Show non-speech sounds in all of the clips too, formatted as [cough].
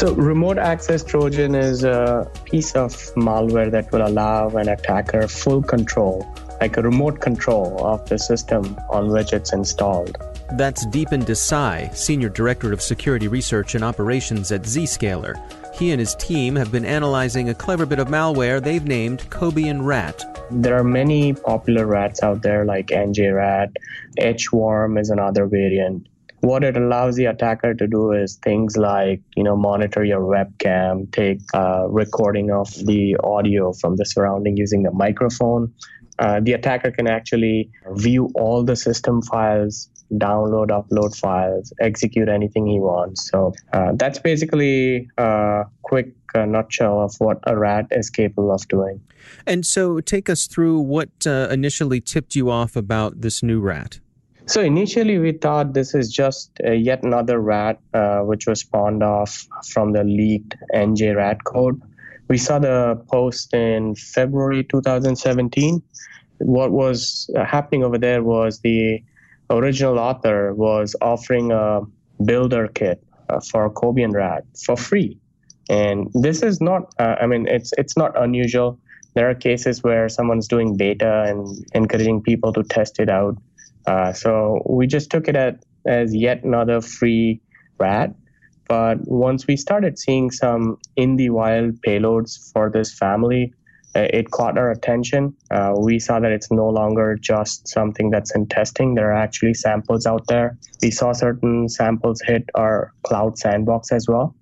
So, remote access Trojan is a piece of malware that will allow an attacker full control, like a remote control of the system on which it's installed. That's Deepen Desai, Senior Director of Security Research and Operations at Zscaler. He and his team have been analyzing a clever bit of malware they've named Cobian Rat. There are many popular rats out there like NJRat, H-worm is another variant what it allows the attacker to do is things like you know monitor your webcam take a recording of the audio from the surrounding using the microphone. Uh, the attacker can actually view all the system files download upload files execute anything he wants. So uh, that's basically a quick uh, nutshell of what a rat is capable of doing. And so take us through what uh, initially tipped you off about this new rat so initially, we thought this is just uh, yet another rat, uh, which was spawned off from the leaked NJ rat code. We saw the post in February 2017. What was uh, happening over there was the original author was offering a builder kit uh, for Cobian Rat for free, and this is not. Uh, I mean, it's it's not unusual. There are cases where someone's doing beta and encouraging people to test it out uh, so we just took it at, as yet another free rat. But once we started seeing some in the wild payloads for this family, uh, it caught our attention. Uh, we saw that it's no longer just something that's in testing. There are actually samples out there. We saw certain samples hit our cloud sandbox as well.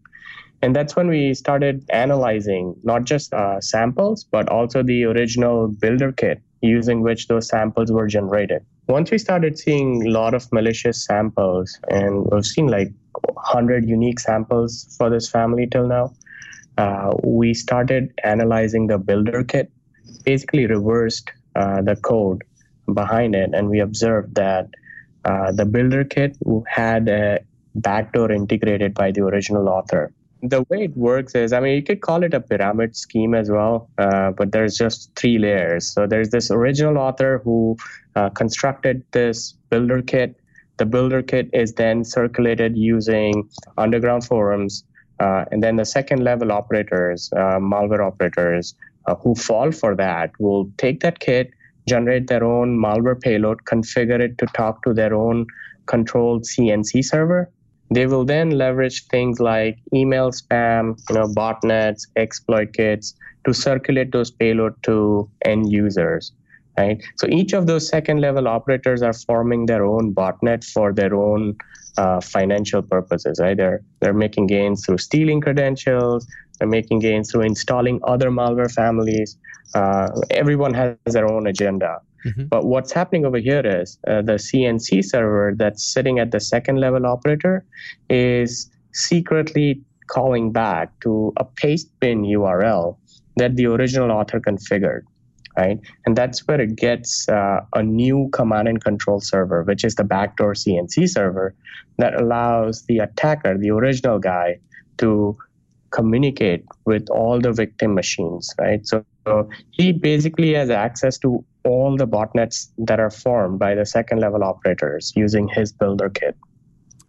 And that's when we started analyzing not just uh, samples, but also the original builder kit using which those samples were generated. Once we started seeing a lot of malicious samples, and we've seen like 100 unique samples for this family till now, uh, we started analyzing the builder kit, basically reversed uh, the code behind it, and we observed that uh, the builder kit had a backdoor integrated by the original author the way it works is i mean you could call it a pyramid scheme as well uh, but there's just three layers so there's this original author who uh, constructed this builder kit the builder kit is then circulated using underground forums Uh, and then the second level operators, uh, malware operators uh, who fall for that, will take that kit, generate their own malware payload, configure it to talk to their own controlled CNC server. They will then leverage things like email spam, you know, botnets, exploit kits to circulate those payload to end users. Right. So each of those second level operators are forming their own botnet for their own uh, financial purposes. Right. They're they're making gains through stealing credentials. They're making gains through installing other malware families. Uh, everyone has their own agenda. Mm-hmm. But what's happening over here is uh, the CNC server that's sitting at the second level operator is secretly calling back to a paste bin URL that the original author configured. Right? And that's where it gets uh, a new command and control server, which is the backdoor CNC server that allows the attacker, the original guy, to communicate with all the victim machines, right? So, so he basically has access to all the botnets that are formed by the second level operators using his builder kit.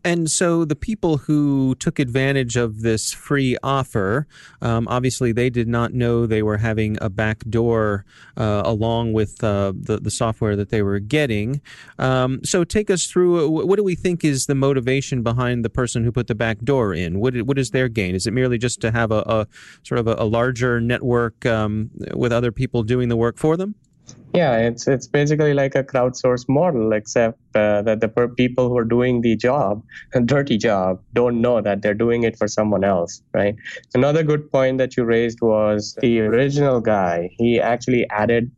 And so the people who took advantage of this free offer, um, obviously they did not know they were having a backdoor uh, along with uh, the, the software that they were getting. Um, so take us through uh, what do we think is the motivation behind the person who put the backdoor in? What, what is their gain? Is it merely just to have a, a sort of a, a larger network um, with other people doing the work for them? Yeah, it's it's basically like a crowdsourced model, except uh, that the people who are doing the job, a [laughs] dirty job, don't know that they're doing it for someone else, right? Another good point that you raised was the original guy. He actually added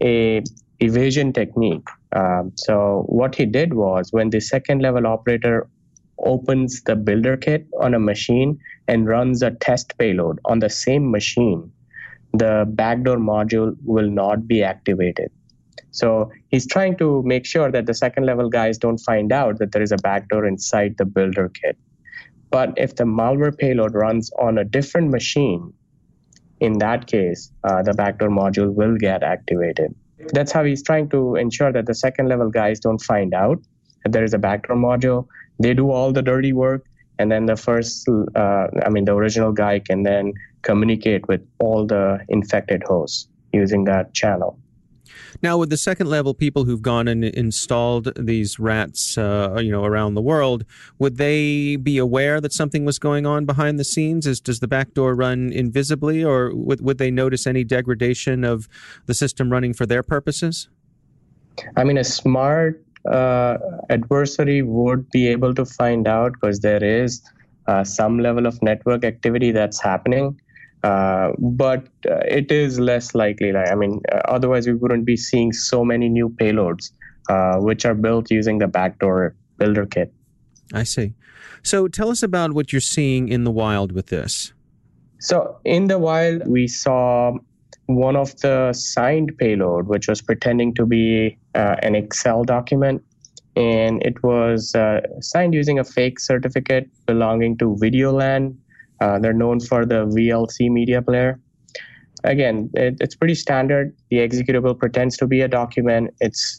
a evasion technique. Um, so what he did was when the second level operator opens the builder kit on a machine and runs a test payload on the same machine the backdoor module will not be activated. So he's trying to make sure that the second level guys don't find out that there is a backdoor inside the builder kit. But if the malware payload runs on a different machine, in that case, uh, the backdoor module will get activated. That's how he's trying to ensure that the second level guys don't find out that there is a backdoor module. They do all the dirty work, and then the first, uh, I mean, the original guy can then communicate with all the infected hosts using that channel. Now, with the second level people who've gone and installed these rats, uh, you know, around the world, would they be aware that something was going on behind the scenes? Is, does the backdoor run invisibly, or would, would they notice any degradation of the system running for their purposes? I mean, a smart uh, adversary would be able to find out because there is uh, some level of network activity that's happening. Uh, but uh, it is less likely. Like, I mean, uh, otherwise we wouldn't be seeing so many new payloads, uh, which are built using the backdoor builder kit. I see. So tell us about what you're seeing in the wild with this. So in the wild, we saw one of the signed payload, which was pretending to be uh, an Excel document. And it was uh, signed using a fake certificate belonging to VideoLAN, uh, they're known for the VLC media player. Again, it, it's pretty standard. The executable pretends to be a document. It's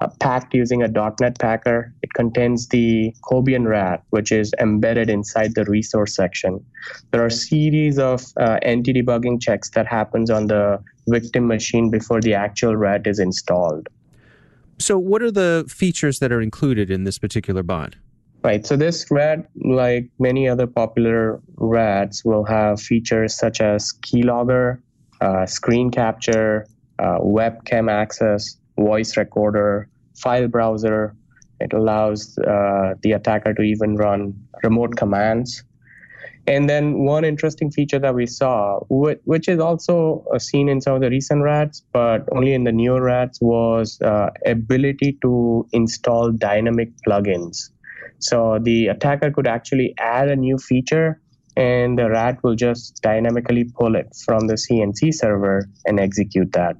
uh, packed using a .NET packer. It contains the Cobian RAT, which is embedded inside the resource section. There are a series of uh, anti-debugging checks that happens on the victim machine before the actual RAT is installed. So, what are the features that are included in this particular bot? Right. So this RAT, like many other popular RATs, will have features such as keylogger, uh, screen capture, uh, webcam access, voice recorder, file browser. It allows uh, the attacker to even run remote commands. And then one interesting feature that we saw, which is also uh, seen in some of the recent RATs, but only in the newer RATs, was uh, ability to install dynamic plugins. So the attacker could actually add a new feature and the rat will just dynamically pull it from the CNC server and execute that.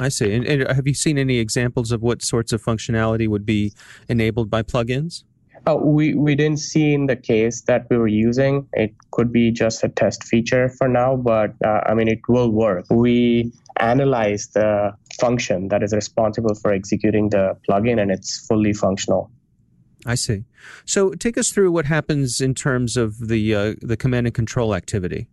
I see. And, and, have you seen any examples of what sorts of functionality would be enabled by plugins? Uh, we, we didn't see in the case that we were using. It could be just a test feature for now, but uh, I mean, it will work. We analyze the function that is responsible for executing the plugin and it's fully functional. I see. So take us through what happens in terms of the uh, the command and control activity.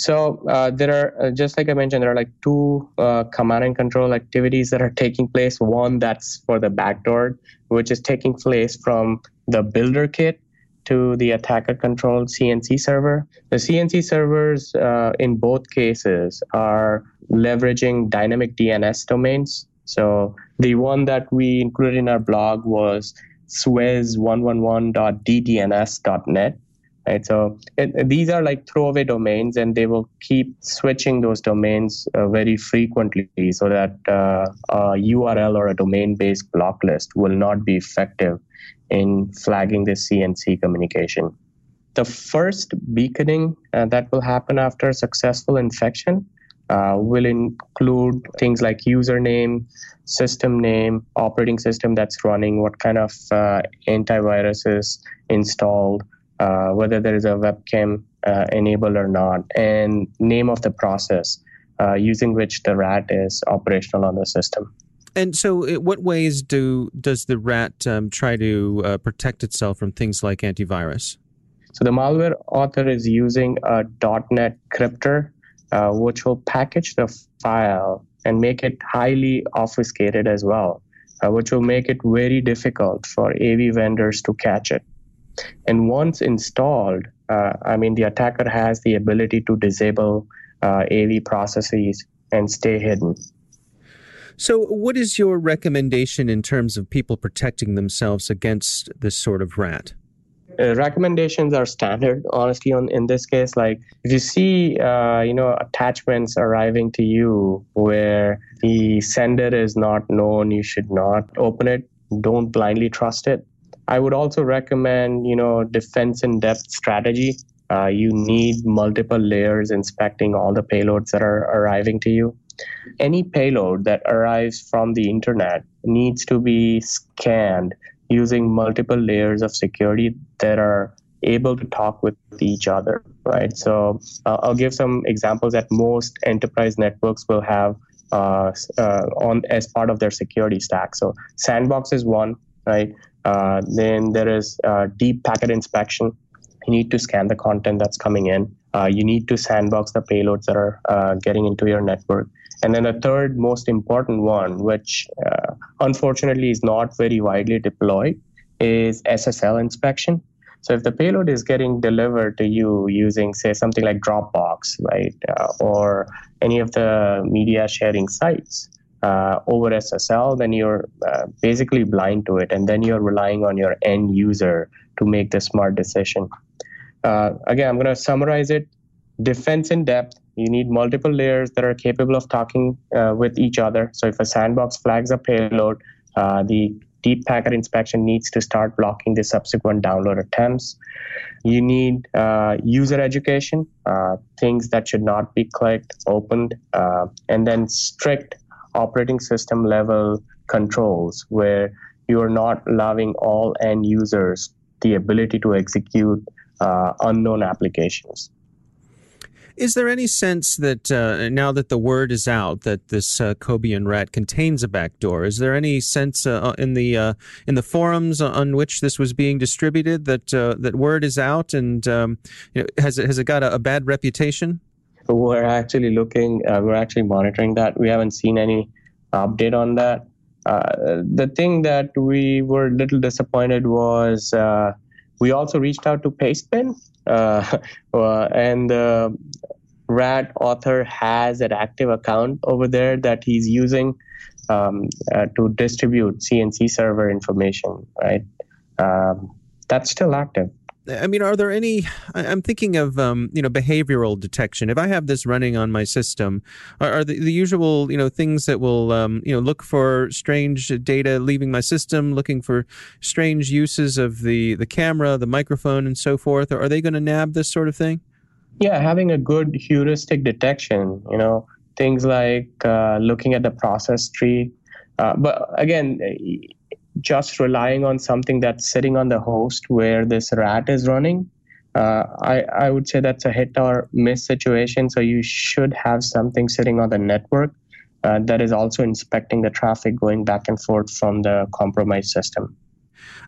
So uh, there are, uh, just like I mentioned, there are like two uh, command and control activities that are taking place. One that's for the backdoor, which is taking place from the builder kit to the attacker controlled CNC server. The CNC servers uh, in both cases are leveraging dynamic DNS domains. So the one that we included in our blog was suez111.ddns.net right? So it, these are like throwaway domains and they will keep switching those domains uh, very frequently so that uh, a url or a domain based block list will not be effective in flagging the cnc communication. The first beaconing uh, that will happen after successful infection uh, will include things like username, system name, operating system that's running, what kind of uh, antivirus is installed, uh, whether there is a webcam uh, enabled or not, and name of the process uh, using which the rat is operational on the system. And so, what ways do does the rat um, try to uh, protect itself from things like antivirus? So the malware author is using a .NET crypter, uh, which will package the file and make it highly obfuscated as well, uh, which will make it very difficult for AV vendors to catch it. And once installed, uh, I mean, the attacker has the ability to disable uh, AV processes and stay hidden. So, what is your recommendation in terms of people protecting themselves against this sort of rat? Uh, recommendations are standard honestly on in this case like if you see uh, you know attachments arriving to you where the sender is not known you should not open it don't blindly trust it I would also recommend, you know, defense in depth strategy. Uh, you need multiple layers inspecting all the payloads that are arriving to you. Any payload that arrives from the internet needs to be scanned using multiple layers of security that are able to talk with each other, right? So uh, I'll give some examples that most enterprise networks will have uh, uh, on as part of their security stack. So Sandbox is one, right? Uh, then there is uh, deep packet inspection. You need to scan the content that's coming in. Uh, you need to sandbox the payloads that are uh, getting into your network. And then the third most important one, which uh, unfortunately is not very widely deployed, is SSL inspection. So if the payload is getting delivered to you using, say, something like Dropbox, right, or any of the media sharing sites, uh, over SSL, then you're uh, basically blind to it, and then you're relying on your end user to make the smart decision. Uh, again, I'm going to summarize it. Defense in depth. You need multiple layers that are capable of talking uh, with each other. So if a sandbox flags a payload, uh, the deep packet inspection needs to start blocking the subsequent download attempts. You need uh, user education, things that should not be clicked, opened, and then strict operating system level controls where you are not allowing all end users the ability to execute uh, unknown applications. Is there any sense that uh, now that the word is out that this uh, Cobian rat contains a backdoor, is there any sense uh, in the uh, in the forums on which this was being distributed that uh, that word is out and um, you know, has it has it got a, a bad reputation? We're actually looking, uh, we're actually monitoring that. We haven't seen any update on that. Uh, the thing that we were a little disappointed was uh, we also reached out to Pastebin, uh, [laughs] uh, and the RAT author has an active account over there that he's using um, uh, to distribute CNC server information. Right, um, that's still active. I mean, are there any? I'm thinking of um, you know behavioral detection. If I have this running on my system, are, are the, the, usual you know things that will um, you know look for strange data leaving my system, looking for strange uses of the the camera, the microphone, and so forth? Are they going to nab this sort of thing? Yeah, having a good heuristic detection. You know, things like uh, looking at the process tree. Uh, but again just relying on something that's sitting on the host where this rat is running, uh, I, I would say that's a hit or miss situation. So you should have something sitting on the network uh, that is also inspecting the traffic going back and forth from the compromised system.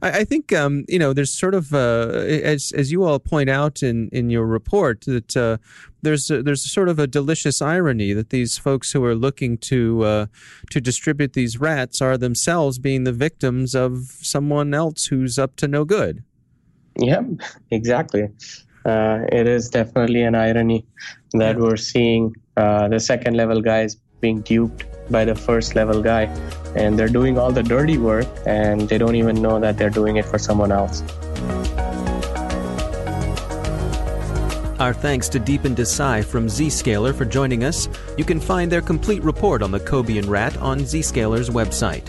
I, I think um, you know there's sort of uh, as as you all point out in in your report that uh, there's a, there's sort of a delicious irony that these folks who are looking to uh, to distribute these rats are themselves being the victims of someone else who's up to no good. Yeah, exactly. Uh, it is definitely an irony that we're seeing uh, the second level guys being duped by the first level guy, and they're doing all the dirty work, and they don't even know that they're doing it for someone else. Our thanks to Deepen Desai from Zscaler for joining us. You can find their complete report on the Cobian rat on Zscaler's website.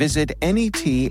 visit netskope.com.